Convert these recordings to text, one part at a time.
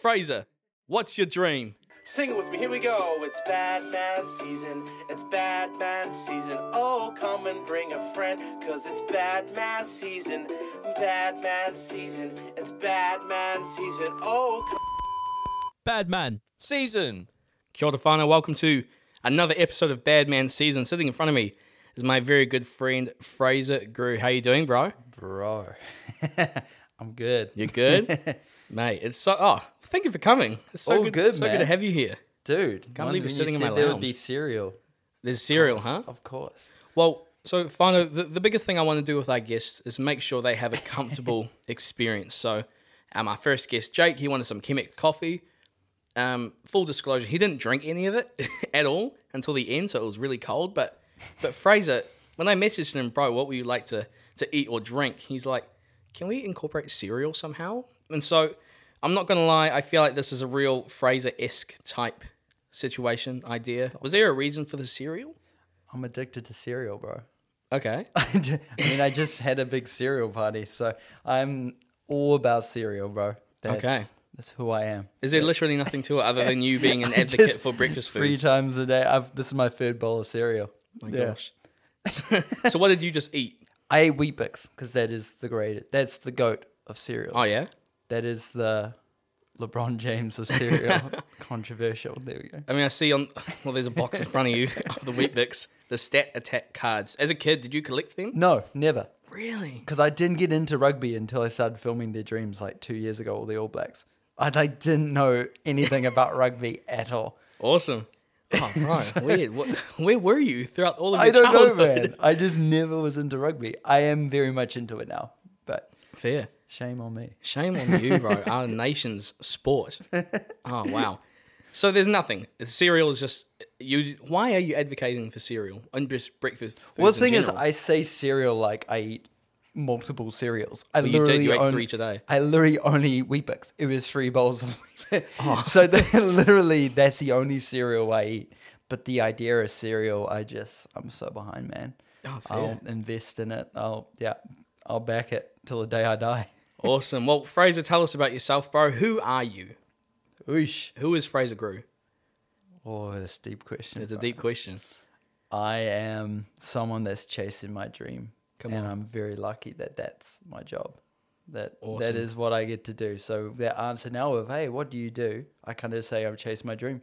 Fraser, what's your dream? Sing it with me, here we go. It's Batman season, it's Batman season. Oh, come and bring a friend, cause it's Batman season, Batman season, it's Batman season. Oh, come Badman season. Kia ora whānau, welcome to another episode of Bad Man Season. Sitting in front of me is my very good friend Fraser Grew. How you doing, bro? Bro, I'm good. You're good? Mate, it's so oh, thank you for coming. It's so All good, good, so good to have you here. Dude, Can't believe you're sitting in my there would lounge. be cereal. There's cereal, huh? Of course. Well, so final, the, the biggest thing I want to do with our guests is make sure they have a comfortable experience. So, um, our first guest, Jake, he wanted some Chemex coffee. Um, full disclosure, he didn't drink any of it at all until the end, so it was really cold. But, but Fraser, when I messaged him, bro, what would you like to to eat or drink? He's like, can we incorporate cereal somehow? And so, I'm not gonna lie, I feel like this is a real Fraser esque type situation idea. Was there a reason for the cereal? I'm addicted to cereal, bro. Okay. I mean, I just had a big cereal party, so I'm all about cereal, bro. That's, Okay. That's who I am. Is there literally nothing to it other than you being an advocate for breakfast food? Three times a day. I've, this is my third bowl of cereal. My Yeah. gosh. so what did you just eat? I ate Weet-Bix because that is the great. That's the goat of cereals. Oh yeah. That is the LeBron James of cereal. Controversial. There we go. I mean, I see on well, there's a box in front of you of the Weet-Bix, the Stat Attack cards. As a kid, did you collect them? No, never. Really? because I didn't get into rugby until I started filming their dreams like two years ago, all the All Blacks. I like, didn't know anything about rugby at all. Awesome. Oh, right. Weird. What, where were you throughout all of your I don't know, man. I just never was into rugby. I am very much into it now, but Fair. Shame on me. Shame on you, bro. Our nation's sport. Oh wow. So there's nothing. The cereal is just you. Why are you advocating for cereal and just breakfast? Well, the in thing is. I say cereal like I eat multiple cereals. I you did, literally you ate on- three today. I literally only eat Wheat It was three bowls of Weet-Bix. Oh. So literally, that's the only cereal I eat. But the idea of cereal, I just, I'm so behind, man. Oh. I'll invest in it. I'll, yeah, I'll back it till the day I die. Awesome. Well, Fraser, tell us about yourself, bro. Who are you? Oosh. Who is Fraser Grew? Oh, that's a deep question. It's a deep question. I am someone that's chasing my dream, Come and on. I'm very lucky that that's my job. That Awesome. that is what I get to do. So the answer now of hey, what do you do? I kind of say I'm chasing my dream,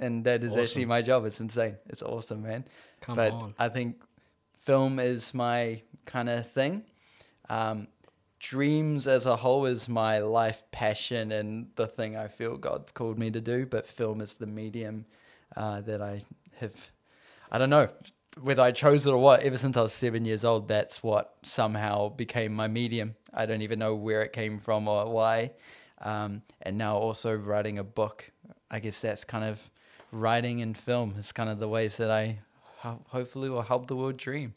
and that is actually my job. It's insane. It's awesome, man. Come but on. I think film is my kind of thing. Um, dreams as a whole is my life passion and the thing I feel God's called me to do. But film is the medium uh, that I have. I don't know whether I chose it or what. Ever since I was seven years old, that's what somehow became my medium. I don't even know where it came from or why. Um, and now also writing a book. I guess that's kind of writing and film is kind of the ways that I ho- hopefully will help the world dream.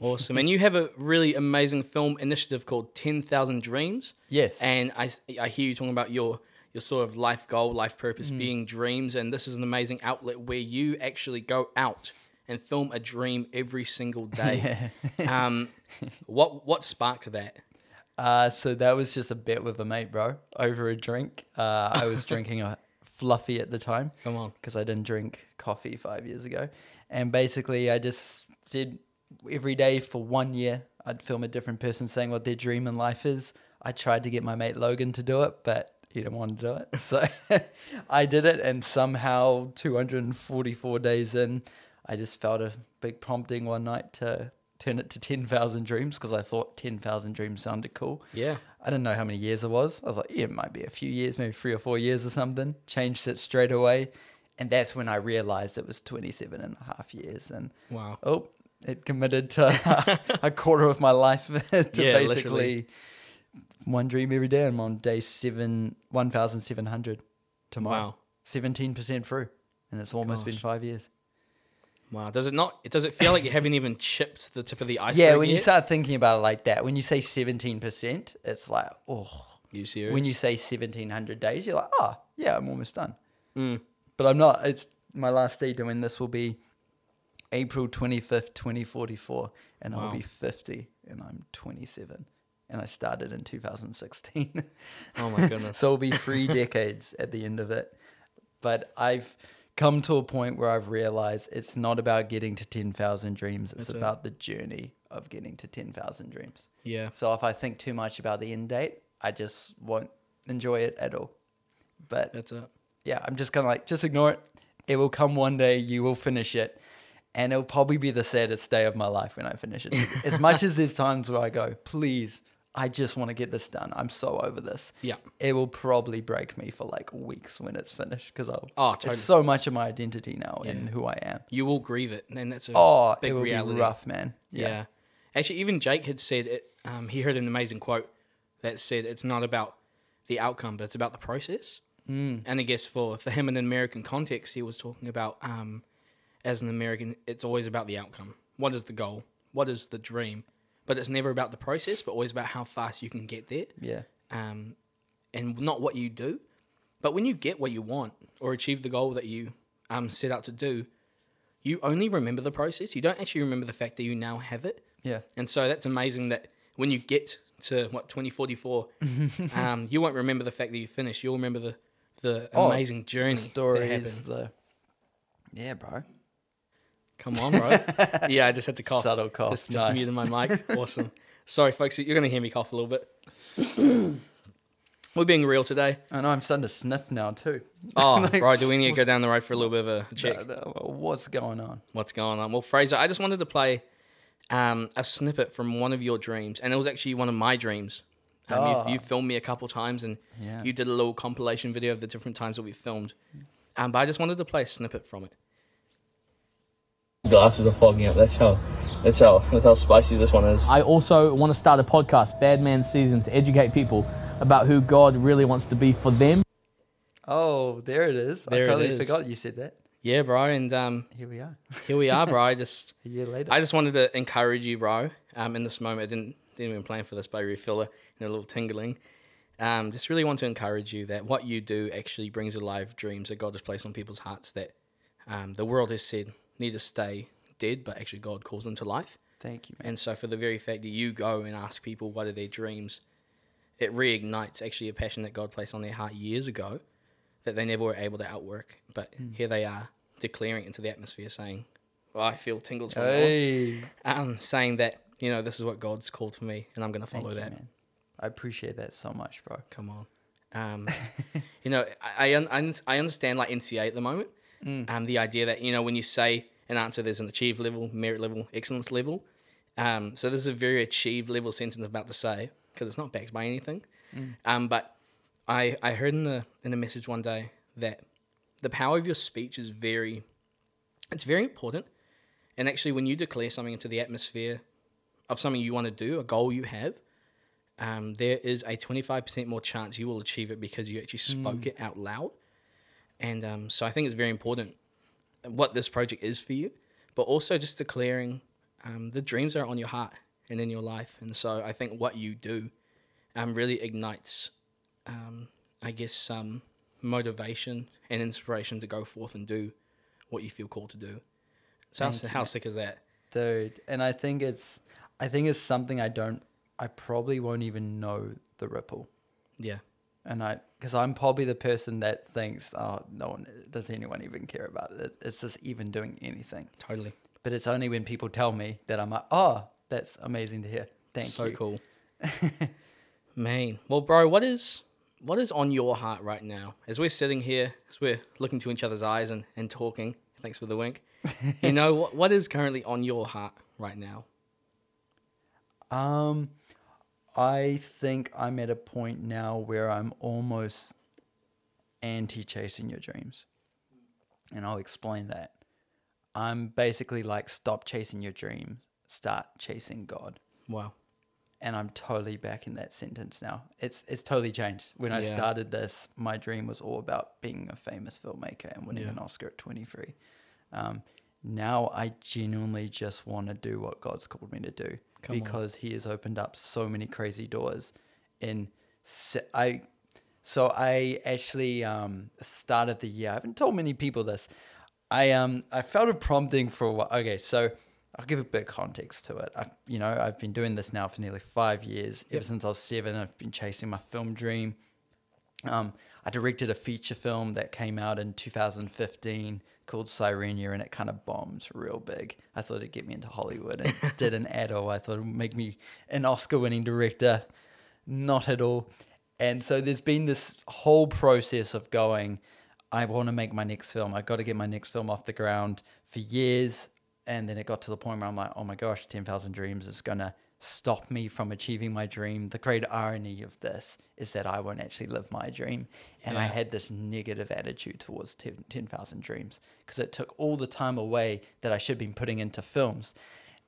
Awesome. and you have a really amazing film initiative called 10,000 Dreams. Yes. And I, I hear you talking about your, your sort of life goal, life purpose Mm. being dreams. And this is an amazing outlet where you actually go out and film a dream every single day. um, what, what sparked that? Uh, so that was just a bet with a mate, bro, over a drink. Uh, I was drinking a fluffy at the time. Come on. Because I didn't drink coffee five years ago. And basically, I just did every day for one year. I'd film a different person saying what their dream in life is. I tried to get my mate Logan to do it, but he didn't want to do it. So I did it. And somehow, 244 days in, I just felt a big prompting one night to turn it to 10,000 dreams because I thought 10,000 dreams sounded cool. Yeah. I didn't know how many years it was. I was like, yeah, it might be a few years, maybe three or four years or something. Changed it straight away. And that's when I realized it was 27 and a half years. And Wow. oh, it committed to a quarter of my life to Yeah, basically literally. one dream every day. I'm on day seven, 1,700 tomorrow. Wow. 17% through. And it's almost been five years. Wow. Does it not, does it feel like you haven't even chipped the tip of the iceberg yeah, when you start thinking about it like that, when you say 17%, it's like, oh, you serious? when you say 1700 days, you're like, oh, yeah, I'm almost done. Mm. But I'm not. It's my last day doing this will be April 25th, 2044, and Wow. I'll be 50, and I'm 27. and I started in 2016. Oh my goodness. so it'll be three decades at the end of it. But I've come to a point where I've realized it's not about getting to 10,000 dreams, it's That's it. about the journey of getting to 10,000 dreams. yeah. So if I think too much about the end date, I just won't enjoy it at all. But That's it. yeah, I'm just kind of like, just ignore it. It will come one day. You will finish it. And it'll probably be the saddest day of my life when I finish it. as much as there's times where I go, please, I just want to get this done. I'm so over this. Yeah. It will probably break me for like weeks when it's finished because I'll. Oh, totally. It's so much of my identity now and who I am. You will grieve it, and that's a Oh, big it will reality. be rough, man. Yeah. Yeah. Actually, even Jake had said it. Um, he heard an amazing quote that said, "It's not about the outcome, but it's about the process." Mm. And I guess for for him in an American context, he was talking about um, as an American, it's always about the outcome. What is the goal? What is the dream? But it's never about the process, but always about how fast you can get there. Yeah. um, and not what you do. But when you get what you want or achieve the goal that you um, set out to do, you only remember the process. You don't actually remember the fact that you now have it. Yeah. And so that's amazing that when you get to what 2044, um, you won't remember the fact that you finished. You'll remember the the Oh, amazing journey The that stories, the. Yeah, bro. Come on, bro. yeah, I just had to cough. Subtle cough, Just, just nice. muted my mic. Awesome. Sorry, folks. You're going to hear me cough a little bit. We're being real today. I know I'm starting to sniff now too. Oh, Like, bro, do we need to go down the road for a little bit of a check? No, no, what's going on? What's going on? Well, Fraser, I just wanted to play um, a snippet from one of your dreams, and it was actually one of my dreams. Um, Oh. you, you filmed me a couple times, and Yeah. you did a little compilation video of the different times that we filmed. Um, but I just wanted to play a snippet from it. Glasses are fogging up. That's how. That's how. That's how spicy this one is. I also want to start a podcast, Bad Man Season, to educate people about who God really wants to be for them. Oh, there it is. There I totally is. forgot you said that. Yeah, bro, and um, Here we are. here we are, bro. I just, A year later. I just wanted to encourage you, bro. Um, in this moment, I didn't didn't even plan for this, but I really feel a, a little tingling. Um, just really want to encourage you that what you do actually brings alive dreams that God has placed on people's hearts that um, the world has said need to stay dead, but actually God calls them to life. Thank you, man. And so, for the very fact that you go and ask people what are their dreams, it reignites actually a passion that God placed on their heart years ago that they never were able to outwork. But here they are declaring into the atmosphere, saying, well, I feel tingles from Hey. um, saying that, you know, this is what God's called for me and I'm going to follow you, that. man. I appreciate that so much, bro. Come on. Um, you know, I, I, un- I un- I understand like NCEA at the moment. Um, the idea that, you know, when you say an answer, there's an achieved level, merit level, excellence level. Um, so this is a very achieved level sentence I'm about to say because it's not backed by anything. Um, but I, I heard in the in a message one day that the power of your speech is very, it's very important. And actually, when you declare something into the atmosphere of something you want to do, a goal you have, um, there is a 25% more chance you will achieve it because you actually spoke it out loud. And um, so I think it's very important what this project is for you, but also just declaring um, the dreams are on your heart and in your life. And so I think what you do um, really ignites, um, I guess, some motivation and inspiration to go forth and do what you feel called to do. So how, how sick is that? Dude, and I think it's I think it's something I don't I probably won't even know the ripple. Yeah. And I cuz I'm probably the person that thinks, "Oh, no one does anyone even care about it. It's just even doing anything." Totally. But it's only when people tell me that I'm like, "Oh, that's amazing to hear." Thank so you. So cool. Man, well, bro, what is what is on your heart right now as we're sitting here, as we're looking to each other's eyes and, and talking? Thanks for the wink. you know what what is currently on your heart right now? Um, I think I'm at a point now where I'm almost anti chasing your dreams. And I'll explain that. I'm basically like, stop chasing your dreams, start chasing God. Wow. And I'm totally back in that sentence now. It's it's totally changed. When I Yeah. started this, my dream was all about being a famous filmmaker and winning Yeah. an Oscar at 23. Um, now I genuinely just want to do what God's called me to do Come on. because He has opened up so many crazy doors. And se- I, so I actually um, started the year. I haven't told many people this. I um I felt a prompting for a while. Okay, so I'll give a bit of context to it. I've, you know, I've been doing this now for nearly five years. Ever since I was seven, I've been chasing my film dream. Um, I directed a feature film that came out in 2015 called Sirenia, and it kind of bombed real big. I thought it'd get me into Hollywood, and it didn't at all. I thought it would make me an Oscar-winning director, not at all. And so there's been this whole process of going. I want to make my next film. I got to get my next film off the ground for years, and then it got to the point where I'm like, oh my gosh, 10,000 Dreams is gonna stop me from achieving my dream. The great irony of this is that I won't actually live my dream. And I had this negative attitude towards 10 10,000 Dreams because it took all the time away that I should have been putting into films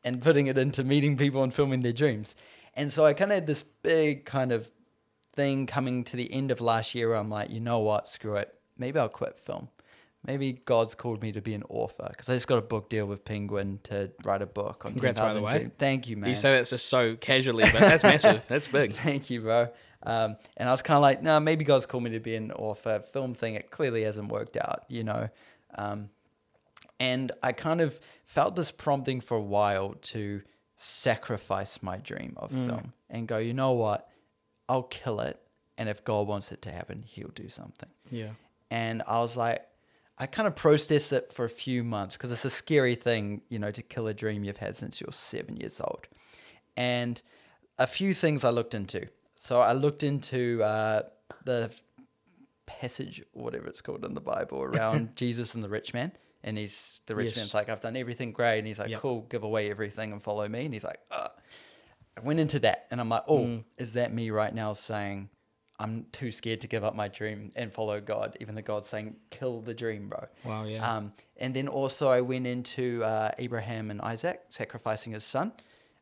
and putting it into meeting people and filming their dreams. And so I kind of had this big kind of thing coming to the end of last year where I'm like, you know what, screw it. Maybe I'll quit film. Maybe God's called me to be an author because I just got a book deal with Penguin to write a book on Congrats, by the way. Thank you, man. You say that's just so casually, but that's massive. That's big. Thank you, bro. Um, and I was kind of like, no, maybe God's called me to be an author. Film thing, it clearly hasn't worked out, you know. Um, and I kind of felt this prompting for a while to sacrifice my dream of film and go, you know what? I'll kill it. And if God wants it to happen, he'll do something. Yeah. And I was like, I kind of processed it for a few months because it's a scary thing, you know, to kill a dream you've had since you're seven years old. And a few things I looked into. So I looked into uh, the passage, whatever it's called in the Bible, around Jesus and the rich man. And he's the rich Yes. man's like, I've done everything great. And he's like, Yep. cool, give away everything and follow me. And he's like, Ugh. I went into that and I'm like, oh, Mm. is that me right now saying I'm too scared to give up my dream and follow God, even though God's saying, kill the dream, bro. Wow, yeah. Um, and then also I went into uh, Abraham and Isaac sacrificing his son.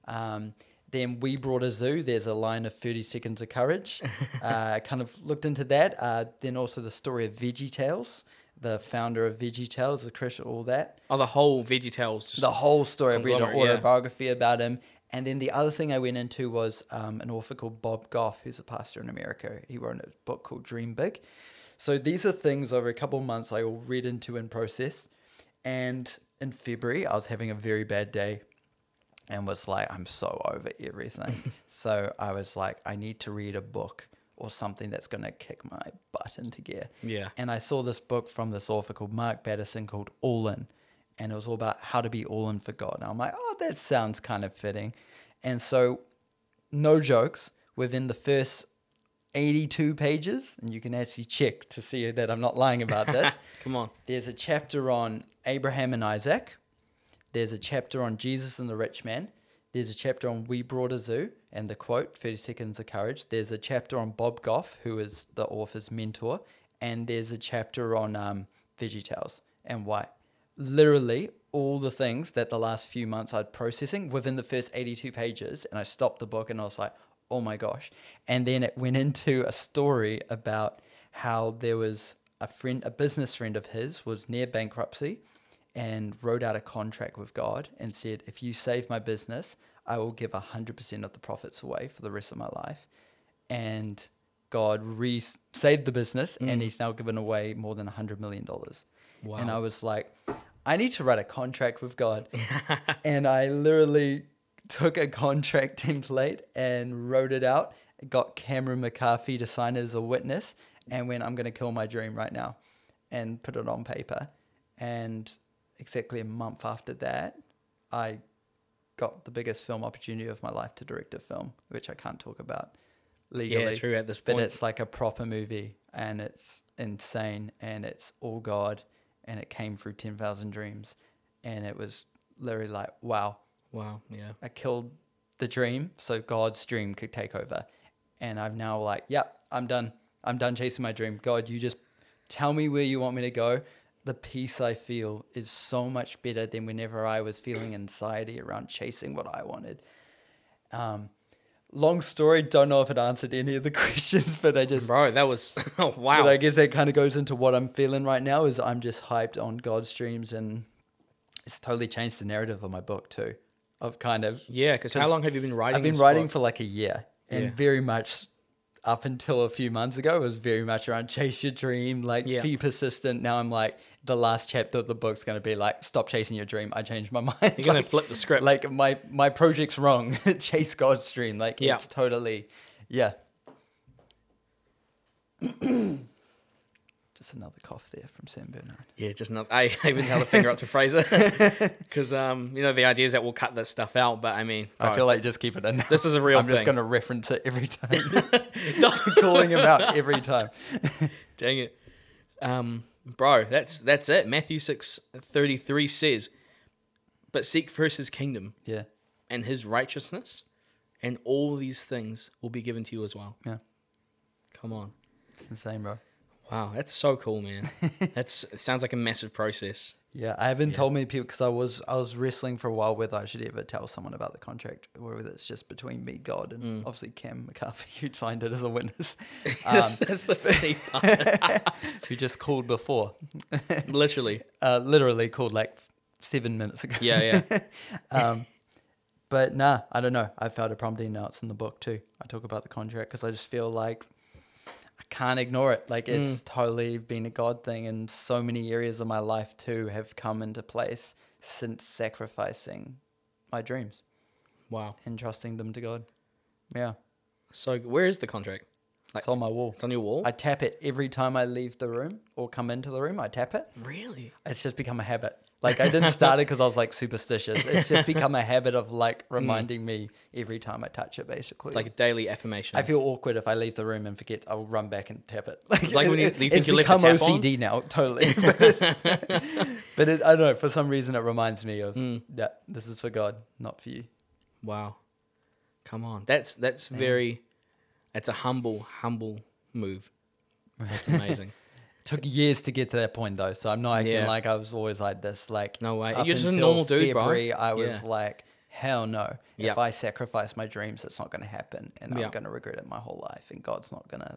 Um, then we bought a zoo. There's a line of 30 seconds of courage. uh, I kind of looked into that. Uh, then also the story of Veggie Tales, the founder of Veggie Tales, the Chris, all that Oh, the whole Veggie Tales. The whole story. I read an conglomerate, yeah. autobiography about him. And then the other thing I went into was um, an author called Bob Goff, who's a pastor in America. He wrote a book called Dream Big. So these are things over a couple of months I all read into and process. And in February, I was having a very bad day and was like, I'm so over everything. so I was like, I need to read a book or something that's going to kick my butt into gear. Yeah. And I saw this book from this author called Mark Batterson called All In. And it was all about how to be all in for God. And I'm like, oh, that sounds kind of fitting. And so, no jokes, within the first 82 pages, and you can actually check to see that I'm not lying about this. Come on. There's a chapter on Abraham and Isaac. There's a chapter on Jesus and the rich man. There's a chapter on We Bought a Zoo and the quote, 30 Seconds of Courage. There's a chapter on Bob Goff, who is the author's mentor. And there's a chapter on um, Veggie Tales and why. Literally, all the things that the last few months I'd processing within the first 82 pages. And I stopped the book and I was like, oh my gosh. And then it went into a story about how there was a friend, a business friend of his was near bankruptcy and wrote out a contract with God and said, if you save my business, I will give 100% of the profits away for the rest of my life. And God re saved the business and mm. he's now given away more than $100 million. And I was like, I need to write a contract with God. and I literally took a contract template and wrote it out, got Cameron McCarthy to sign it as a witness, and went, I'm going to kill my dream right now, and put it on paper. And exactly a month after that, I got the biggest film opportunity of my life to direct a film, which I can't talk about legally. true at this But it's like a proper movie, and it's insane, and it's all God, and it came through 10,000 dreams. And it was literally like, wow, Wow. Yeah. I killed the dream so God's dream could take over. And I'm now like, yep, I'm done. I'm done chasing my dream. God, you just tell me where you want me to go. The peace I feel is so much better than whenever I was feeling anxiety around chasing what I wanted. Um, long story, don't know if it answered any of the questions, but I just Bro, that was. Oh, wow. but I guess that kind of goes into what I'm feeling right now is I'm just hyped on God's dreams and it's totally changed the narrative of my book too. Of kind of yeah, because how long have you been writing? I've been writing book? for like a year and Yeah. very much up until a few months ago it was very much around chase your dream, like Yeah. be persistent. Now I'm like the last chapter of the book's gonna be like stop chasing your dream. I changed my mind. You're gonna flip the script. Like my my project's wrong. chase God's dream. Like Yeah. it's totally yeah. Another cough there from Sam Bernard. Yeah, just not. I even held a finger up to Fraser because um, you know the idea is that we'll cut this stuff out, but I mean, I feel like just keep it in. This is a real I'm just gonna reference it every time. Calling him out every time. dang it, um, bro, that's that's it. Matthew six thirty three says, "But seek first His kingdom Yeah. and His righteousness, and all these things will be given to you as well." Yeah. Come on, It's insane, bro. Wow, that's so cool, man. that's it sounds like a massive process. Yeah, I haven't told many people because I was I was wrestling for a while whether I should ever tell someone about the contract or whether it's just between me, God, and Mm. obviously Cam McCarthy who signed it as a witness, um, that's, that's the funny part. who just called before, Literally, uh, literally called like seven minutes ago. yeah, yeah. um, but nah, I don't know. I felt a prompting now. It's in the book too. I talk about the contract because I just feel like can't ignore it. Like Mm. it's totally been a God thing, and so many areas of my life too have come into place since sacrificing my dreams Wow. and trusting them to God. Yeah, So where is the contract? Like it's on my wall. it's on your wall. I tap it every time I leave the room or come into the room. I tap it. really? It's just become a habit. Like I didn't start it because I was like superstitious. It's just become a habit of like reminding me every time I touch it. Basically, It's like a daily affirmation. I feel awkward if I leave the room and forget. I'll run back and tap it. It's like when you- you think you left the become tap on? OCD now, totally. but it, I don't know. For some reason, it reminds me of Hmm. that. This is for God, not for you. wow. Come on. That's that's very that's a humble, humble move. That's amazing. Took years to get to that point though, so I'm not acting Yeah. like I was always like this. Like No way. You're just a normal dude, bro. I was Yeah. like, hell no. Yep. If I sacrifice my dreams, it's not going to happen, and Yeah. I'm going to regret it my whole life, and God's not going to,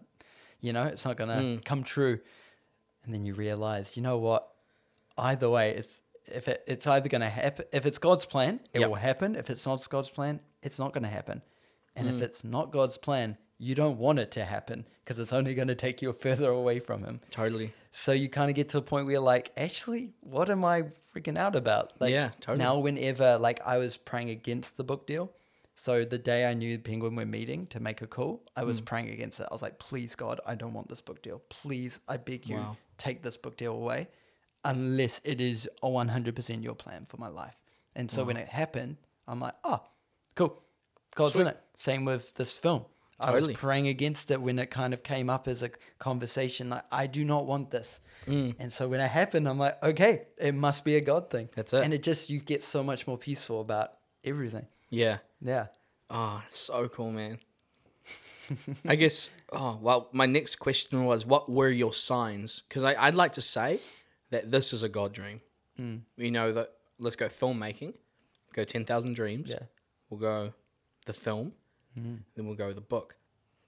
you know, it's not going to Mm. come true. And then you realize, you know what? Either way, it's if it, it's either going to happen. If it's God's plan, it Yep. will happen. If it's not God's plan, it's not going to happen. And Mm. if it's not God's plan, you don't want it to happen because it's only going to take you further away from Him. totally. So you kind of get to a point where you're like, actually, what am I freaking out about? Like, Yeah, totally. Now, whenever like I was praying against the book deal, so the day I knew Penguin were meeting to make a call, I Mm. was praying against it. I was like, please God, I don't want this book deal. Please, I beg you, Wow. take this book deal away, unless it is a 100% your plan for my life. And so when it happened, I'm like, oh, cool, God's in it. Same with this film. I was praying against it when it kind of came up as a conversation. Like, I do not want this. And so when it happened, I'm like, okay, it must be a God thing. That's it. And it just, you get so much more peaceful about everything. Yeah. Yeah. Oh, so cool, man. I guess. Oh well, my next question was, what were your signs? Because I'd like to say that this is a God dream. Hmm. You know that. Let's go filmmaking. Go ten thousand dreams. Yeah. We'll go the film. Mm. Then we'll go with the book.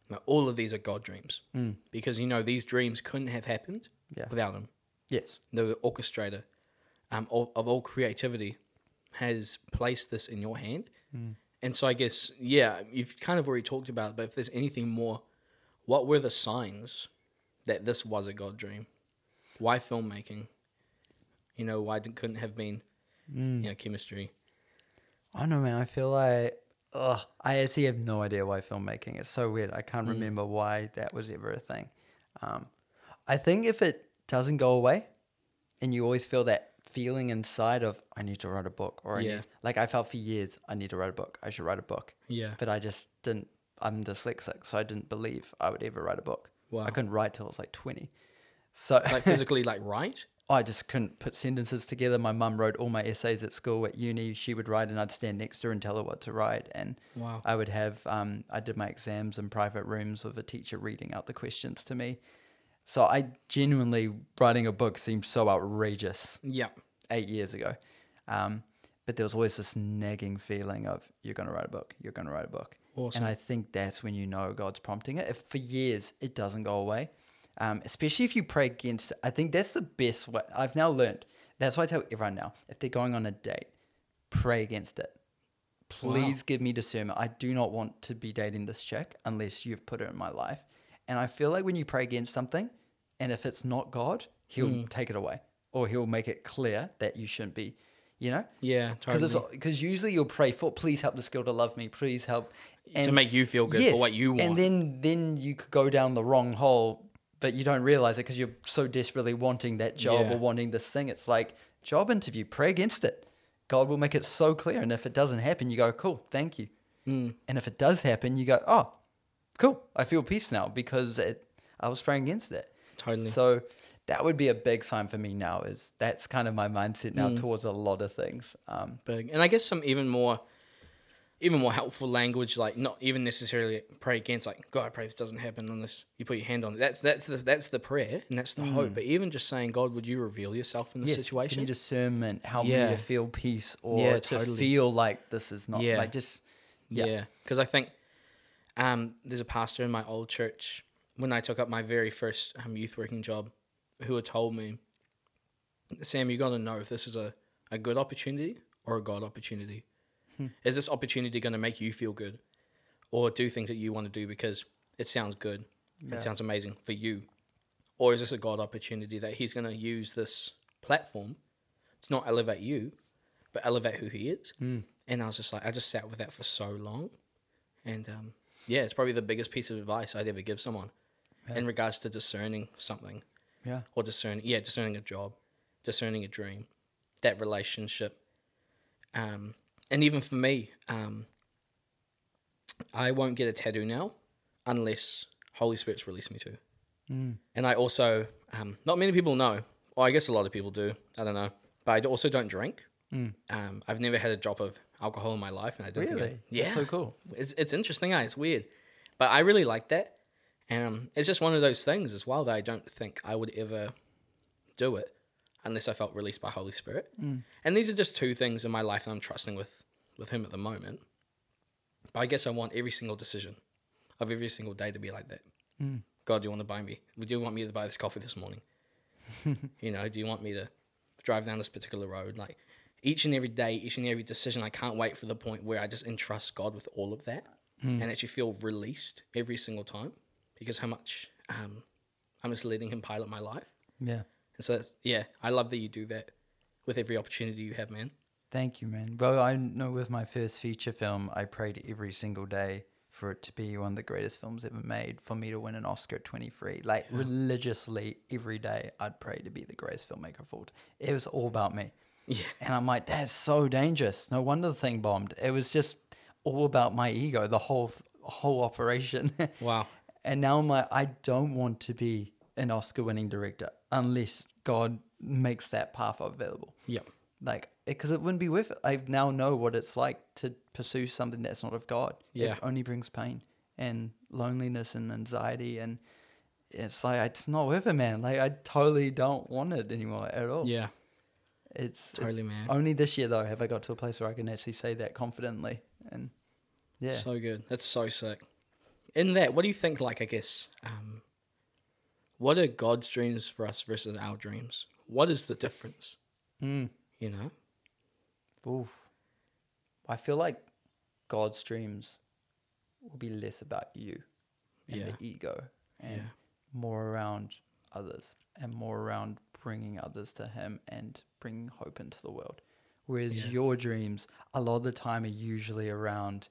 Now all of these are God dreams mm. because you know these dreams couldn't have happened. Yeah. without Him. Yes. The orchestrator um, of, of all creativity has placed this in your hand. Mm. And so I guess, yeah, you've kind of already talked about it, but if there's anything more, what were the signs that this was a God dream? Why filmmaking? You know, why it couldn't have been, you know, chemistry? I don't know, man. I feel like, ugh, I actually have no idea why filmmaking is so weird. I can't remember why that was ever a thing. Um, I think if it doesn't go away, and you always feel that feeling inside of I need to write a book, or I Yeah. need, like I felt for years, I need to write a book. I should write a book. Yeah. But I just didn't. I'm dyslexic, so I didn't believe I would ever write a book. Wow. I couldn't write till I was like 20. So Like physically, like, right? I just couldn't put sentences together. My mum wrote all my essays at school at uni. She would write, and I'd stand next to her and tell her what to write. And Wow. I would have, um, I did my exams in private rooms with a teacher reading out the questions to me. So I genuinely writing a book seemed so outrageous Yeah. eight years ago. Um, but there was always this nagging feeling of you're going to write a book, you're going to write a book. Awesome. And I think that's when you know God's prompting it. If for years it doesn't go away, um, especially if you pray against it, I think that's the best way. I've now learned. That's why I tell everyone now if they're going on a date, pray against it. please give me discernment. I do not want to be dating this chick unless you've put her in my life. And I feel like when you pray against something, and if it's not God, He'll Hmm. take it away, or He'll make it clear that you shouldn't be. You know, Yeah, because totally. because usually you'll pray for, please help this girl to love me, please help, to make you feel good for what you want. and then then you could go down the wrong hole, but you don't realize it because you're so desperately wanting that job Yeah. or wanting this thing. It's like job interview, pray against it. God will make it so clear, and if it doesn't happen, you go, cool, thank you. Hmm. And if it does happen, you go, oh, cool, I feel peace now because it, I was praying against it. Totally. So that would be a big sign for me now. Is that's kind of my mindset now Hmm. towards a lot of things. Um, big. And I guess some even more, even more helpful language, like not even necessarily pray against, like God, I pray this doesn't happen unless you put your hand on it. That's that's the that's the prayer and that's the hope. But even just saying, God, would you reveal yourself in the Mm. Yes, situation? Give me discernment, help me to feel peace or Yeah, to totally. feel like this is not Yeah. like just yeah. Yeah, because I think um, there's a pastor in my old church when I took up my very first um, youth working job, who had told me, Sam, you got to know if this is a, a good opportunity or a God opportunity. Is this opportunity going to make you feel good, or do things that you want to do because it sounds good, it sounds amazing for you, or is this a God opportunity that He's going to use this platform to not elevate you, but elevate who He is? And I was just like, I just sat with that for so long. And um, yeah, it's probably the biggest piece of advice I'd ever give someone in regards to discerning something Yeah. or discerning, yeah, discerning a job, discerning a dream, that relationship. Um, and even for me, um, I won't get a tattoo now unless Holy Spirit's released me to. And I also, um, not many people know, or I guess a lot of people do, I don't know, but I also don't drink. Um, I've never had a drop of alcohol in my life, and I don't think I- Really? yeah, That's so cool. It's it's interesting, eh? It's weird, but I really like that. Um, it's just one of those things as well that I don't think I would ever do it unless I felt released by Holy Spirit. Mm. And these are just two things in my life that I'm trusting with with Him at the moment. But I guess I want every single decision of every single day to be like that. Mm. God, do you want to buy me? Would you want me to buy this coffee this morning? you know, do you want me to drive down this particular road? Like each and every day, each and every decision, I can't wait for the point where I just entrust God with all of that mm. and actually feel released every single time because how much um, I'm just letting Him pilot my life. Yeah. And so, yeah, I love that you do that with every opportunity you have, man. Thank you, man. Well, I know with my first feature film, I prayed every single day for it to be one of the greatest films ever made, for me to win an Oscar at 23. Like religiously every day, I'd pray to be the greatest filmmaker of all. time. It was all about me. Yeah. And I'm like, that's so dangerous. No wonder the thing bombed. It was just all about my ego, the whole whole operation. Wow. And now I'm like, I don't want to be an Oscar winning director unless God makes that path available. Yep. Like, because it wouldn't be worth it. I now know what it's like to pursue something that's not of God. Yeah. It only brings pain and loneliness and anxiety. And it's like, it's not worth it, man. Like, I totally don't want it anymore at all. Yeah. It's Totally, it's- man. Only this year, though, have I got to a place where I can actually say that confidently. And yeah. So good. That's so sick. In that, what do you think? Like, I guess, um, what are God's dreams for us versus our dreams? What is the difference? Mm. You know? Oof. I feel like God's dreams will be less about you and Yeah. the ego and Yeah. more around others and more around bringing others to Him and bringing hope into the world. Whereas Yeah. your dreams, a lot of the time, are usually around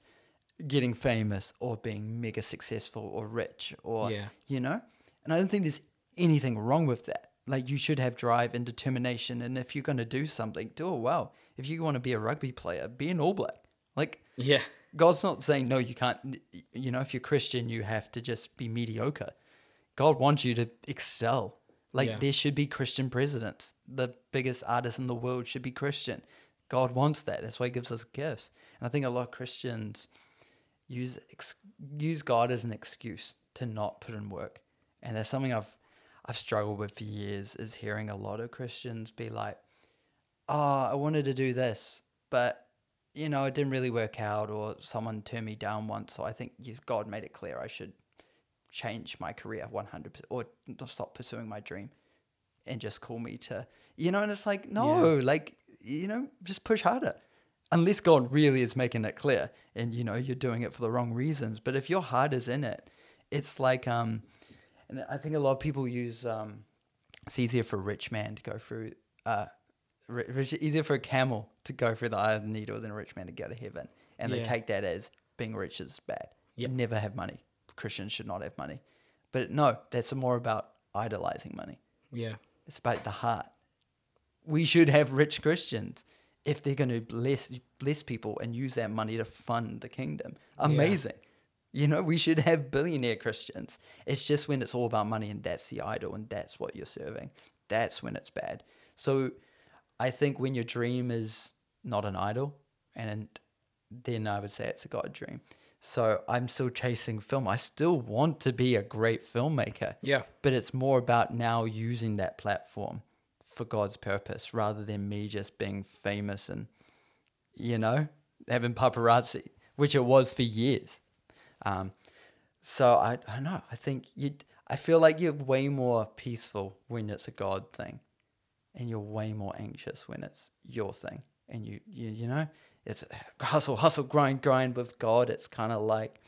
getting famous or being mega successful or rich or, you know? And I don't think there's anything wrong with that. Like, you should have drive and determination. And if you're going to do something, do it well. If you want to be a rugby player, be an All Black. Like, Yeah. God's not saying, no, you can't. You know, if you're Christian, you have to just be mediocre. God wants you to excel. Like, Yeah. there should be Christian presidents. The biggest artists in the world should be Christian. God wants that. That's why He gives us gifts. And I think a lot of Christians use ex- use God as an excuse to not put in work. And that's something I've I've struggled with for years is hearing a lot of Christians be like, "Oh, I wanted to do this, but you know, it didn't really work out or someone turned me down once, so I think God made it clear I should change my career 100% or stop pursuing my dream and just call me to you know and it's like no like you know just push harder. Unless God really is making it clear and you know you're doing it for the wrong reasons. But if your heart is in it, it's like um and I think a lot of people use um it's easier for a rich man to go through uh rich, easier for a camel to go through the eye of the needle than a rich man to go to heaven. And they take that as being rich is bad. Yep. Never have money. Christians should not have money. But no, that's more about idolizing money. Yeah. It's about the heart. We should have rich Christians if they're going to bless bless people and use that money to fund the kingdom. Amazing. You know, we should have billionaire Christians. It's just when it's all about money and that's the idol and that's what you're serving. That's when it's bad. So I think when your dream is not an idol and then I would say it's a God dream. So I'm still chasing film. I still want to be a great filmmaker Yeah. but it's more about now using that platform for God's purpose rather than me just being famous and you know having paparazzi, which it was for years. Um, so I I don't know. I think you. I feel like you're way more peaceful when it's a God thing, and you're way more anxious when it's your thing. And you you you know it's hustle hustle grind grind with God. It's kind of like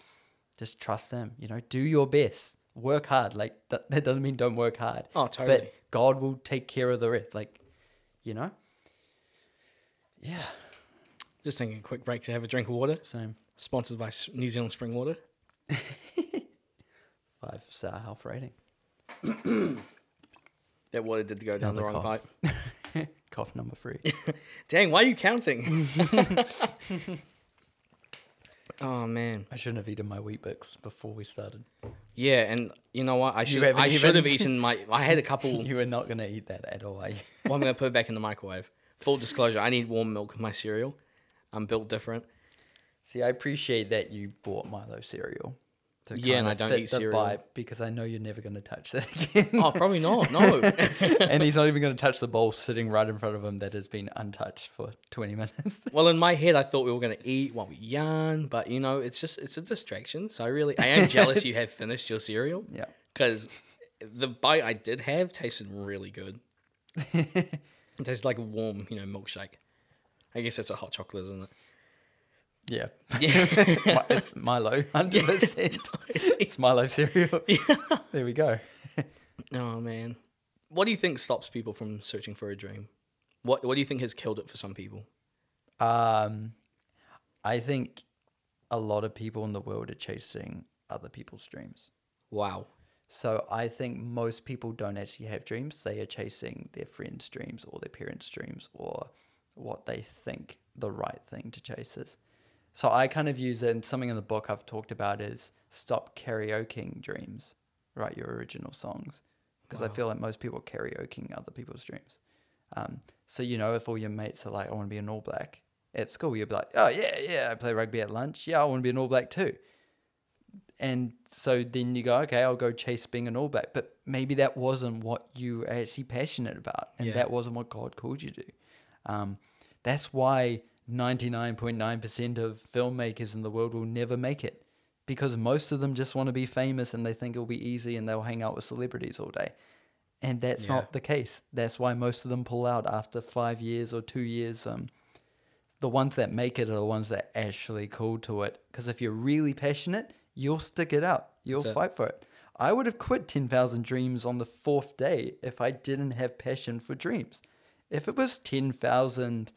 just trust him you know do your best work hard like that, that doesn't mean don't work hard Oh, totally. but god will take care of the rest like you know yeah Just taking a quick break to have a drink of water. same Sponsored by New Zealand Spring Water. five star health rating That water did to go down the Another wrong cough. pipe. cough number three Dang, why are you counting? oh man. i shouldn't have eaten my Weet-Bix before we started Yeah, and you know what? I should haven't I should have eaten my. I had a couple. you were not going to eat that at all are you? well, I'm gonna put it back in the microwave. Full disclosure: I need warm milk in my cereal. I'm built different. See i appreciate that you bought milo cereal to Yeah, and I don't eat cereal. because i know you're never going to touch that again Oh, probably not. No. and he's not even going to touch the bowl sitting right in front of him that has been untouched for 20 minutes. well, in my head, I thought we were gonna eat while we yarn, but you know, it's just it's a distraction. So I really, I am jealous you have finished your cereal. yeah. because the bite I did have tasted really good. it tasted like a warm, you know, milkshake. I guess that's a hot chocolate, isn't it? Yeah. Yeah. It's Milo, 100%. it's Milo cereal. There we go. oh man, what do you think stops people from searching for a dream? What What do you think has killed it for some people? Um, I think a lot of people in the world are chasing other people's dreams. Wow. So I think most people don't actually have dreams. They are chasing their friends' dreams or their parents' dreams or what they think the right thing to chase is. So I kind of use it, and something in the book I've talked about is stop karaokeing dreams, write your original songs. Because I feel like most people are karaokeing other people's dreams. Um, so, you know, if all your mates are like, I want to be an All Black at school, you'd be like, oh, yeah, yeah, I play rugby at lunch. Yeah, I want to be an All Black too and so then you go, okay, I'll go chase being an All Black. But maybe that wasn't what you were actually passionate about, and Yeah. that wasn't what God called you to. Um, that's why 99.9% of filmmakers in the world will never make it, because most of them just want to be famous and they think it'll be easy and they'll hang out with celebrities all day. And that's Yeah. not the case. That's why most of them pull out after five years or two years. Um, the ones that make it are the ones that actually call to it. Because if you're really passionate, you'll stick it out. You'll That's it. fight for it. I would have quit 10,000 Dreams on the fourth day if I didn't have passion for dreams. If it was 10,000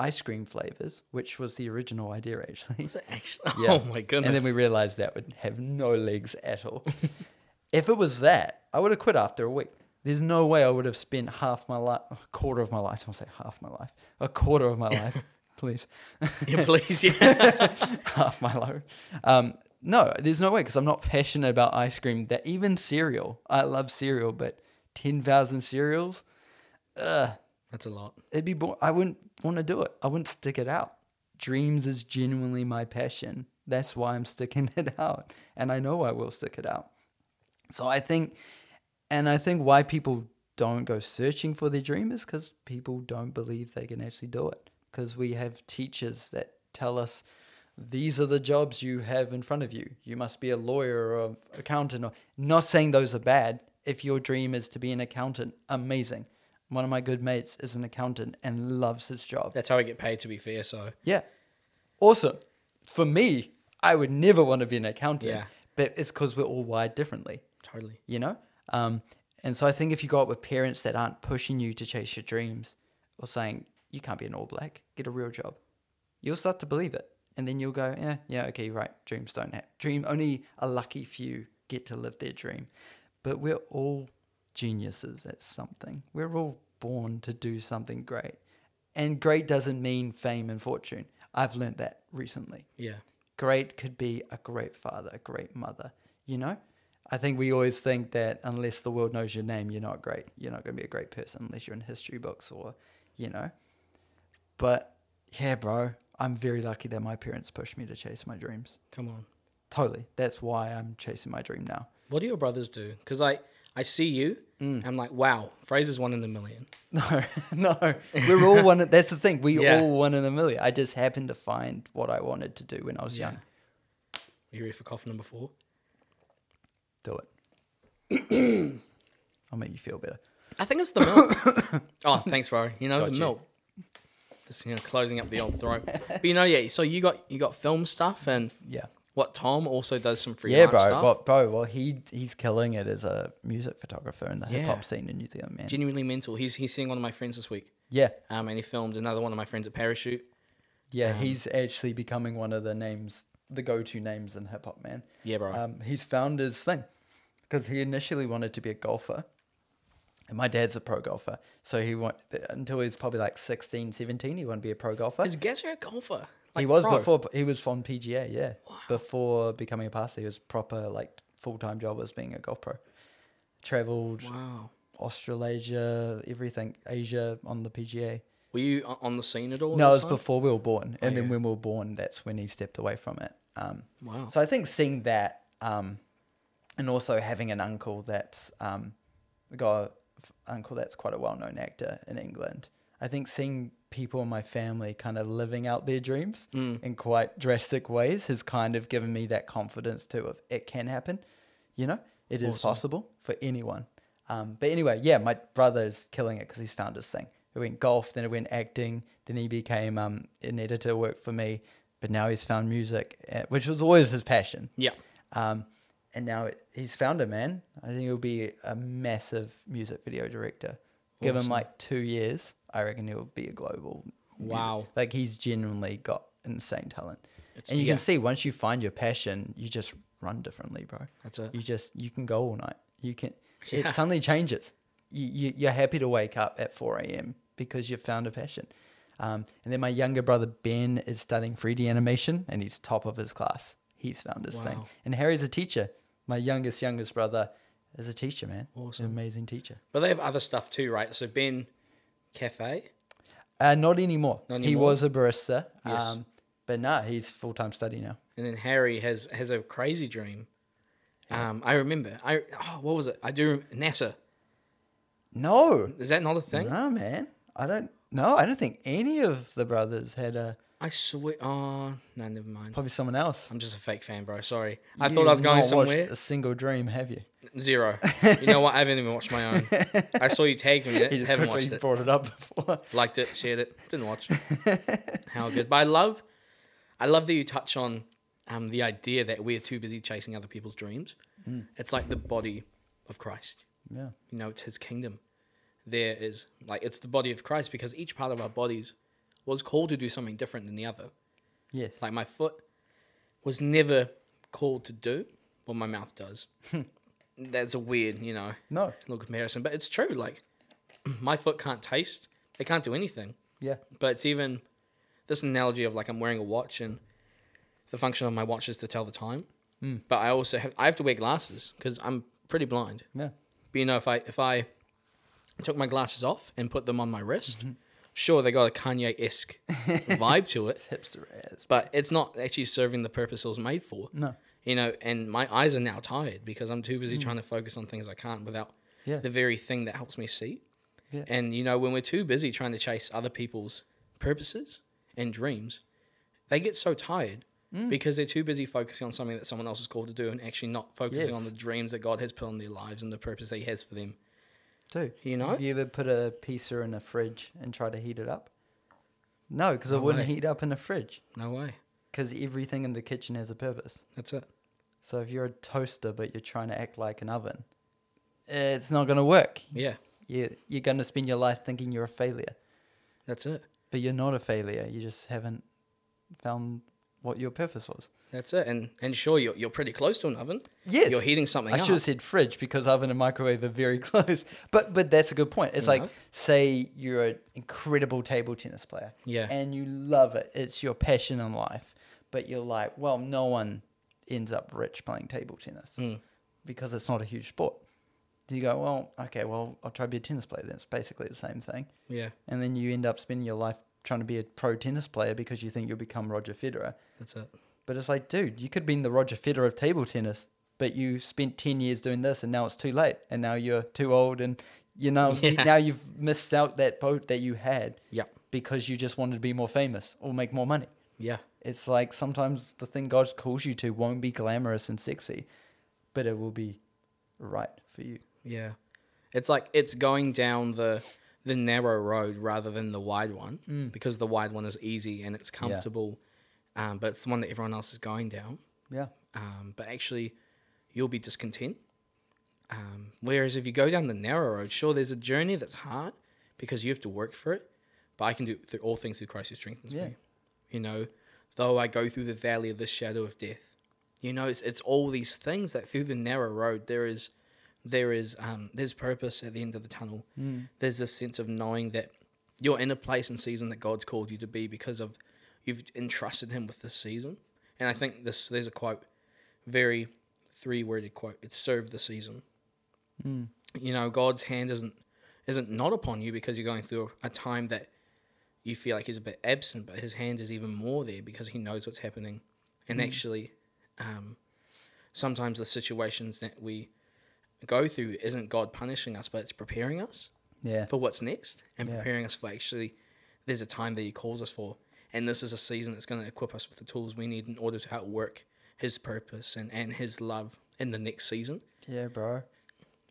ice cream flavors, which was the original idea actually. Actually? Yeah. Oh my goodness. And then we realized that would have no legs at all. if it was that, I would have quit after a week. There's no way I would have spent half my life, a quarter of my life. I don't say half my life, a quarter of my life, please, yeah, please, yeah. half my life. Um, no, there's no way because I'm not passionate about ice cream. That even cereal, I love cereal, but ten thousand cereals, ugh, That's a lot. it'd be. Bo- I wouldn't want to do it. I wouldn't stick it out. Dreams is genuinely my passion. That's why I'm sticking it out, and I know I will stick it out. So I think, and I think why people don't go searching for their dream is because people don't believe they can actually do it. Because we have teachers that tell us these are the jobs you have in front of you. You must be a lawyer or an accountant. Or not saying those are bad. If your dream is to be an accountant, amazing. One of my good mates is an accountant and loves his job. That's how I get paid. To be fair, so Yeah. Awesome. For me, I would never want to be an accountant. Yeah. But it's because we're all wired differently, totally. you know? Um, and so I think if you go up with parents that aren't pushing you to chase your dreams or saying, you can't be an all black, get a real job, you'll start to believe it. And then you'll go, yeah, yeah, okay, right. Dreams don't have, dream, only a lucky few get to live their dream. But we're all geniuses at something. We're all born to do something great. And great doesn't mean fame and fortune. I've learned that recently. Yeah, Great could be a great father, a great mother, you know? I think we always think that unless the world knows your name, you're not great. You're not going to be a great person unless you're in history books or, you know. But yeah, bro, I'm very lucky that my parents pushed me to chase my dreams. come on. Totally. That's why I'm chasing my dream now. What do your brothers do? Because I I see you, Mm. I'm like, wow, Fraser's one in a million. No, no. We're all one. That's the thing. We Yeah. all one in a million. I just happened to find what I wanted to do when I was young. Are You ready for cough number four? Do it. I'll make you feel better. I think it's the milk. oh, thanks, bro. You know Got the you. milk. Just you know, closing up the old throat. but you know, yeah. So you got you got film stuff, and Yeah. What Tom also does some freelance Yeah, bro. stuff. Well, bro, well, he he's killing it as a music photographer in the hip hop scene in New Zealand, man. Genuinely mental. He's he's seeing one of my friends this week, yeah, um, and he filmed another one of my friends at Parachute. yeah. he's actually becoming one of the names, the go-to names in hip hop, man. Yeah, bro. Um, he's found his thing because he initially wanted to be a golfer. And my dad's a pro golfer. So he went until he was probably like 16, 17, he wanted to be a pro golfer. Is Gazza a golfer? He was pro? before he was on PGA, yeah. Before becoming a pastor, he was proper like full time job as being a golf pro. Traveled Wow. Australasia, everything, Asia on the PGA. Were you on the scene at all? No, it was time? before we were born, and then when we were born, that's when he stepped away from it. Um, Wow. So I think seeing that, um, and also having an uncle that's um, got uncle that's quite a well-known actor in England. I think seeing people in my family kind of living out their dreams Mm. in quite drastic ways has kind of given me that confidence too of it can happen. You know, it is Awesome. possible for anyone. Um, but anyway, yeah, my brother's killing it because he's found his thing. He went golf, then he went acting, then he became um, an editor, worked for me, but now he's found music, uh, which was always his passion. Yeah. Um, and now it, he's found a man. I think he'll be a massive music video director. Give him like two years, I reckon he'll be a global. music- Wow. Like he's genuinely got insane talent. It's- and you yeah. can see once you find your passion, you just run differently, bro. That's it. You just you can go all night. You can. Yeah. It suddenly changes. You, you you're happy to wake up at four a.m. because you've found a passion. Um, and then my younger brother Ben is studying 3D animation, and he's top of his class. He's found his thing. And Harry's a teacher. My youngest youngest brother is a teacher, man. Awesome. An amazing teacher. But they have other stuff too, right? So Ben Cafe. Uh, not anymore. Not He was a barista. Yes. Um, but nah, he's full time study now. And then Harry has has a crazy dream. Um, I remember. I oh, what was it? I do rem- NASA. No, Is that not a thing? no, man. I don't. No, I don't think any of the brothers had a. I swear. Oh no, never mind. Probably someone else. I'm just a fake fan, bro. Sorry. I You've thought I was going not somewhere. Watched a single dream, have you? Zero. You know what? I haven't even watched my own. I saw you tagged me in it. You just Haven't quickly watched it. brought it up before. Liked it. Shared it. Didn't watch. How good. But I love, I love that you touch on um, the idea that we're too busy chasing other people's dreams. Mm. It's like the body of Christ. Yeah. You know, it's His kingdom. There is like it's the body of Christ because each part of our bodies was called to do something different than the other. Yes. Like my foot was never called to do what my mouth does. That's a weird, you know, no. little comparison, but it's true. Like my foot can't taste; it can't do anything. Yeah. But it's even this analogy of like I'm wearing a watch and the function of my watch is to tell the time. Hmm. But I also have I have to wear glasses because I'm pretty blind. Yeah. But you know, if I if I took my glasses off and put them on my wrist, mm-hmm. Sure they got a Kanye esque vibe to it, Hipster ass. but it's not actually serving the purpose it was made for. No. You know, and my eyes are now tired because I'm too busy trying to focus on things I can't without Yeah. the very thing that helps me see. Yeah. And you know, when we're too busy trying to chase other people's purposes and dreams, they get so tired Mm. because they're too busy focusing on something that someone else is called to do and actually not focusing on the dreams that God has put on their lives and the purpose that He has for them. Dude, You know? Have you ever put a pizza in a fridge and try to heat it up? No, because it wouldn't way. heat up in a fridge. No way. Because everything in the kitchen has a purpose. That's it. So if you're a toaster but you're trying to act like an oven, it's not going to work. Yeah, You you're going to spend your life thinking you're a failure, that's it. but you're not a failure. You just haven't found what your purpose was. That's it. And and sure, you're, you're pretty close to an oven. Yes, You're heating something I up. should have said fridge because oven and microwave are very close. But but that's a good point. It's You like know? say you're an incredible table tennis player, Yeah. and you love it. It's your passion in life. But you're like, well, no one ends up rich playing table tennis Mm. because it's not a huge sport. Do you go, well, okay, well, I'll try to be a tennis player. Then it's basically the same thing. Yeah, And then you end up spending your life trying to be a pro tennis player because you think you'll become Roger Federer. that's it. But it's like, dude, you could have been the Roger Federer of table tennis, but you spent 10 years doing this and now it's too late. And now you're too old and you know, Yeah. now you've missed out that boat that you had Yep. because you just wanted to be more famous or make more money. Yeah. It's like sometimes the thing God calls you to won't be glamorous and sexy, but it will be right for you. Yeah. It's like it's going down the the narrow road rather than the wide one mm. because the wide one is easy and it's comfortable, um, but it's the one that everyone else is going down. Yeah. Um, but actually, you'll be discontent. Um, whereas if you go down the narrow road, sure, there's a journey that's hard because you have to work for it. But I can do all things through Christ who strengthens Yeah. me. You know, though I go through the valley of the shadow of death. You know, it's it's all these things that through the narrow road there is there is um there's purpose at the end of the tunnel. There's this sense of knowing that you're in a place and season that God's called you to be because of you've entrusted him with this season. And I think this there's a quote, very three worded quote. It's serve the season. You know, God's hand isn't isn't not upon you because you're going through a time that you feel like he's a bit absent, but his hand is even more there because he knows what's happening. And actually, um, sometimes the situations that we go through isn't God punishing us, but it's preparing us Yeah. for what's next and Yeah. preparing us for actually there's a time that he calls us for and this is a season that's going to equip us with the tools we need in order to outwork his purpose and, and his love in the next season Yeah, bro.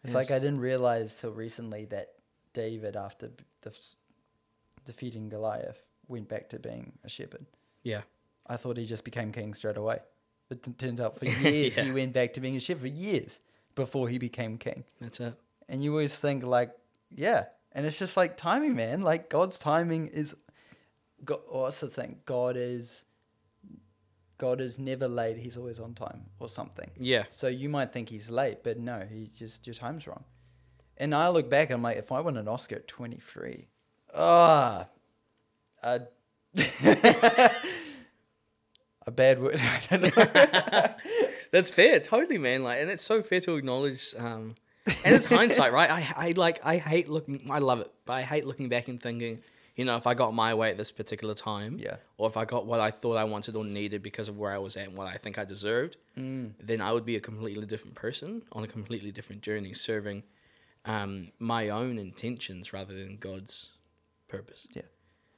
It's Yes. like I didn't realize till recently that David, after def- defeating Goliath, went back to being a shepherd. yeah I thought he just became king straight away. It t- turns out for years he went back to being a shepherd for years before he became king. that's it And you always think like, yeah, and it's just like timing, man. Like God's timing is, God, what's the thing? God is, God is never late. He's always on time or something. yeah So you might think he's late, but no, he just your time's wrong. And I look back and I'm like, if I won an Oscar at 23, ah, a, a bad word. I don't know. that's fair totally man like and it's so fair to acknowledge um and it's hindsight right I, I like i hate looking i love it but i hate looking back and thinking you know if i got my way at this particular time Yeah. or if i got what i thought i wanted or needed because of where i was at and what i think i deserved then i would be a completely different person on a completely different journey serving um, my own intentions rather than god's purpose. Yeah,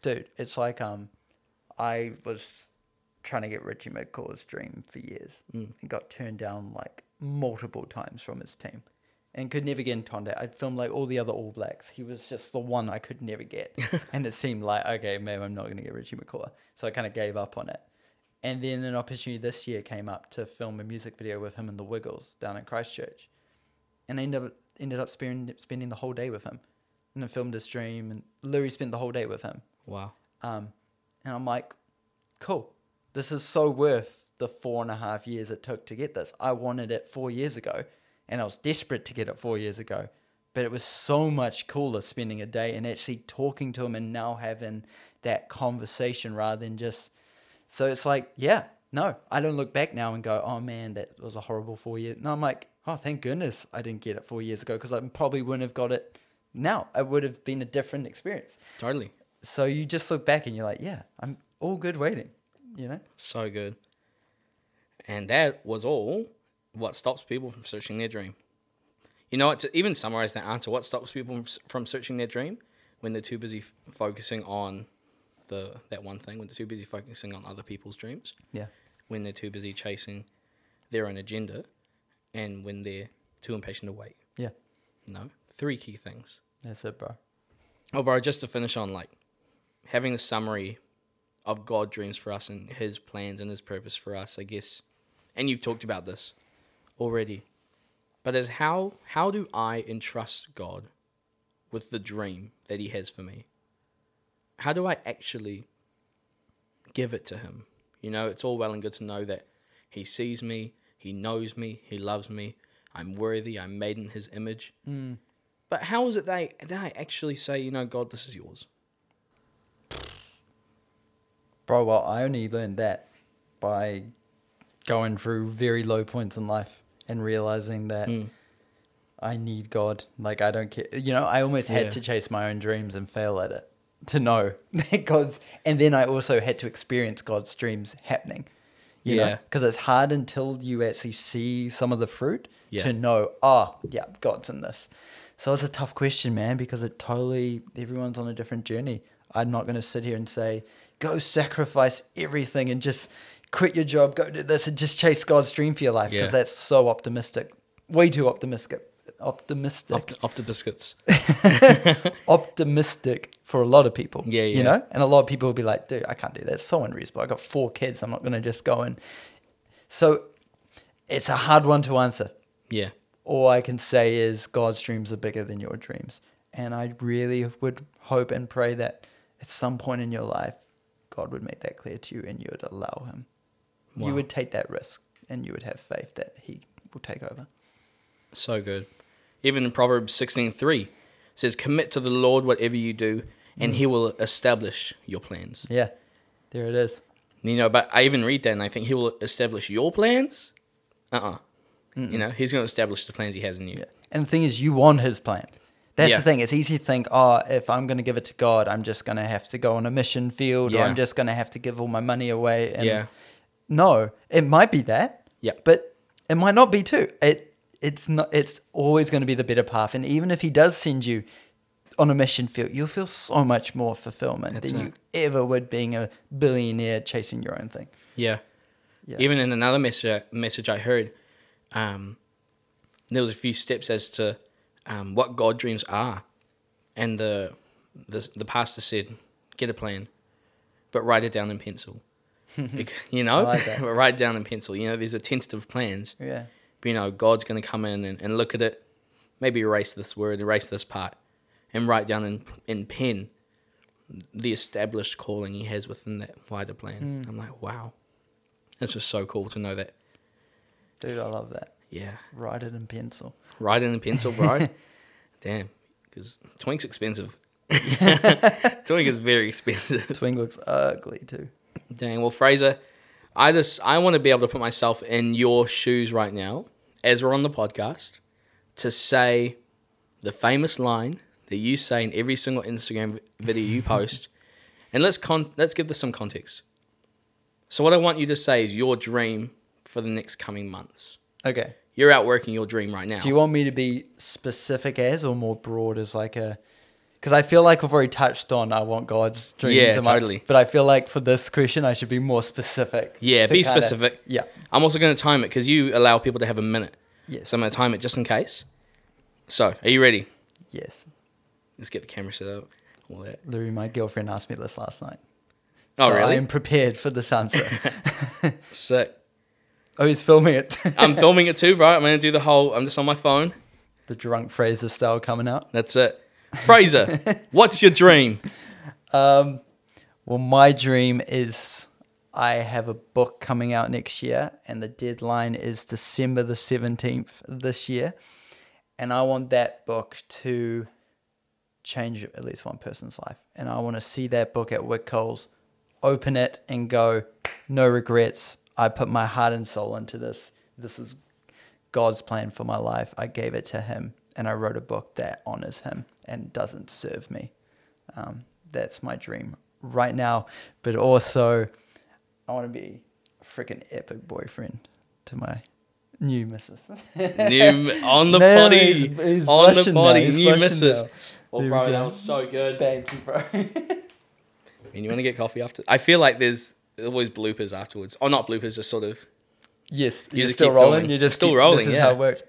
dude, it's like um, I was trying to get Richie McCaw's dream for years and got turned down like multiple times from his team, and could never get in contact. I filmed like all the other All Blacks. He was just the one I could never get, and it seemed like okay, maybe I'm not going to get Richie McCaw, so I kind of gave up on it. And then an opportunity this year came up to film a music video with him and the Wiggles down in Christchurch, and I ended up ended up spending spending the whole day with him, and I filmed his dream, and Louis spent the whole day with him. wow Um, and I'm like, cool. This is so worth the four and a half years it took to get this. I wanted it four years ago, and I was desperate to get it four years ago. But it was so much cooler spending a day and actually talking to him and now having that conversation rather than just. So it's like, yeah, no, I don't look back now and go, oh man, that was a horrible four years. No, I'm like, oh, thank goodness I didn't get it four years ago because I probably wouldn't have got it now. It would have been a different experience totally so you just look back and you're like, yeah, I'm all good waiting, you know? So good. And that was all what stops people from searching their dream. You know what? To even summarize that answer, what stops people from, searching their dream when they're too busy f- focusing on the that one thing, when they're too busy focusing on other people's dreams, Yeah. when they're too busy chasing their own agenda, and when they're too impatient to wait. Yeah. No, three key things. That's it, bro. Oh, bro, just to finish on like having the summary of God dreams for us and His plans and His purpose for us, I guess. And you've talked about this already, but as how how do I entrust God with the dream that He has for me? How do I actually give it to Him? You know, it's all well and good to know that He sees me, He knows me, He loves me, I'm worthy, I'm made in His image. Mm. But how is it they that I actually say, you know, God, this is yours? Bro, well, I only learned that by going through very low points in life and realizing that Hmm. I need God. Like, I don't care. You know, I almost had Yeah. to chase my own dreams and fail at it to know that God's. And then I also had to experience God's dreams happening. You know, Yeah. because it's hard until you actually see some of the fruit Yeah. to know, oh, yeah, God's in this. So it's a tough question, man, because it totally, everyone's on a different journey. I'm not going to sit here and say, go sacrifice everything and just quit your job, go do this and just chase God's dream for your life because Yeah. that's so optimistic. Way too optimistic. Optimistic. Opt, Opta biscuits. optimistic for a lot of people. Yeah, yeah. You know? And a lot of people will be like, dude, I can't do that. It's so unreasonable. I got four kids. I'm not going to just go and. So it's a hard one to answer. Yeah. All I can say is God's dreams are bigger than your dreams. And I really would hope and pray that at some point in your life, God would make that clear to you and you would allow Him. Wow. You would take that risk and you would have faith that He will take over. So good. Even in Proverbs sixteen three says, Commit to the Lord whatever you do, and he will establish your plans. Yeah, there it is. You know, but I even read that and I think he will establish your plans. Uh uh You know, he's going to establish the plans he has in you. Yeah. And the thing is, you want his plan. That's Yeah. the thing. It's easy to think, oh, if I'm going to give it to God, I'm just going to have to go on a mission field or I'm just going to have to give all my money away. And Yeah. No, it might be that. Yeah. But it might not be too. It it's not it's always going to be the better path. And even if he does send you on a mission field, you'll feel so much more fulfillment That's than it. you ever would being a billionaire chasing your own thing. Yeah. Yeah. Even in another message, message I heard, um, there was a few steps as to um, what God dreams are, and the, the the pastor said, "Get a plan, but write it down in pencil." You know, like write down in pencil. You know, there's a tentative plans. Yeah. But, you know, God's going to come in and, and look at it, maybe erase this word, erase this part, and write down in in pen the established calling He has within that wider plan. Hmm. I'm like, wow, this was so cool to know that. Dude, I love that. Yeah, Write it in pencil. write it in pencil, bro. Damn, because Twink's expensive. Twink is very expensive. Twink looks ugly too. Dang. Well, Fraser, I just I want to be able to put myself in your shoes right now as we're on the podcast to say the famous line that you say in every single Instagram video you post, and let's con let's give this some context. So what I want you to say is your dream for the next coming months. Okay. You're out working your dream right now. Do you want me to be specific as or more broad as like a? Because I feel like I've already touched on I want God's dreams. Yeah, my- totally. But I feel like for this question, I should be more specific. Yeah, be kinda- specific. Yeah. I'm also going to time it because you allow people to have a minute. Yes. So I'm going to time it just in case. So, are you ready? Yes. Let's get the camera set up. All that. Louis, my girlfriend asked me this last night. Oh, So really? I am prepared for this answer. Sick. oh, he's filming it. I'm filming it too, right? I'm going to do the whole. I'm just on my phone. the drunk Fraser style coming out. That's it. Fraser, what's your dream? Um, well, my dream is I have a book coming out next year, and the deadline is December the 17th this year. And I want that book to change at least one person's life. And I want to see that book at Whitcoulls, open it, and go, no regrets. I put my heart and soul into this. This is God's plan for my life. I gave it to Him, and I wrote a book that honors Him and doesn't serve me. Um, that's my dream right now. But also, I want to be a freaking epic boyfriend to my new missus. New on the No, potty. he's- he's on the blushing now, New missus. now. Well, bro, that was so good. Thank you, bro. And you want to get coffee after? I feel like there's always bloopers afterwards. Oh, not bloopers, just sort of. yes, You you're just still rolling. filming. You're just Still keep- rolling, This is yeah. how it works.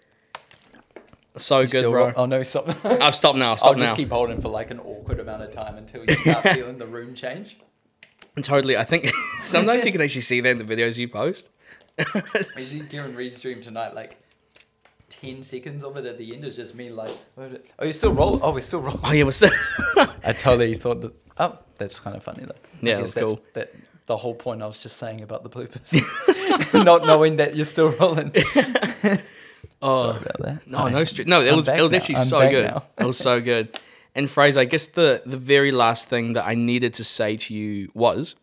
So good, Still bro. ro- Oh no, stop. I've stopped now. I'll Stop just keep holding for like an awkward amount of time until you start feeling the room change. Totally. I think sometimes you can actually see that in the videos you post. I see Kieran Read's stream tonight, like ten seconds of it at the end is just me like, oh, you're still rolling. Oh, oh we're still rolling. Oh yeah, what's I totally thought that. Oh, that's kind of funny though. Yeah, that's cool. That the whole point I was just saying about the bloopers, not knowing that you're still rolling. Oh Sorry about that. no, no, stri- no. It I'm was back it was now. actually I'm so back good. now. it was so good. And Fraser, I guess the the very last thing that I needed to say to you was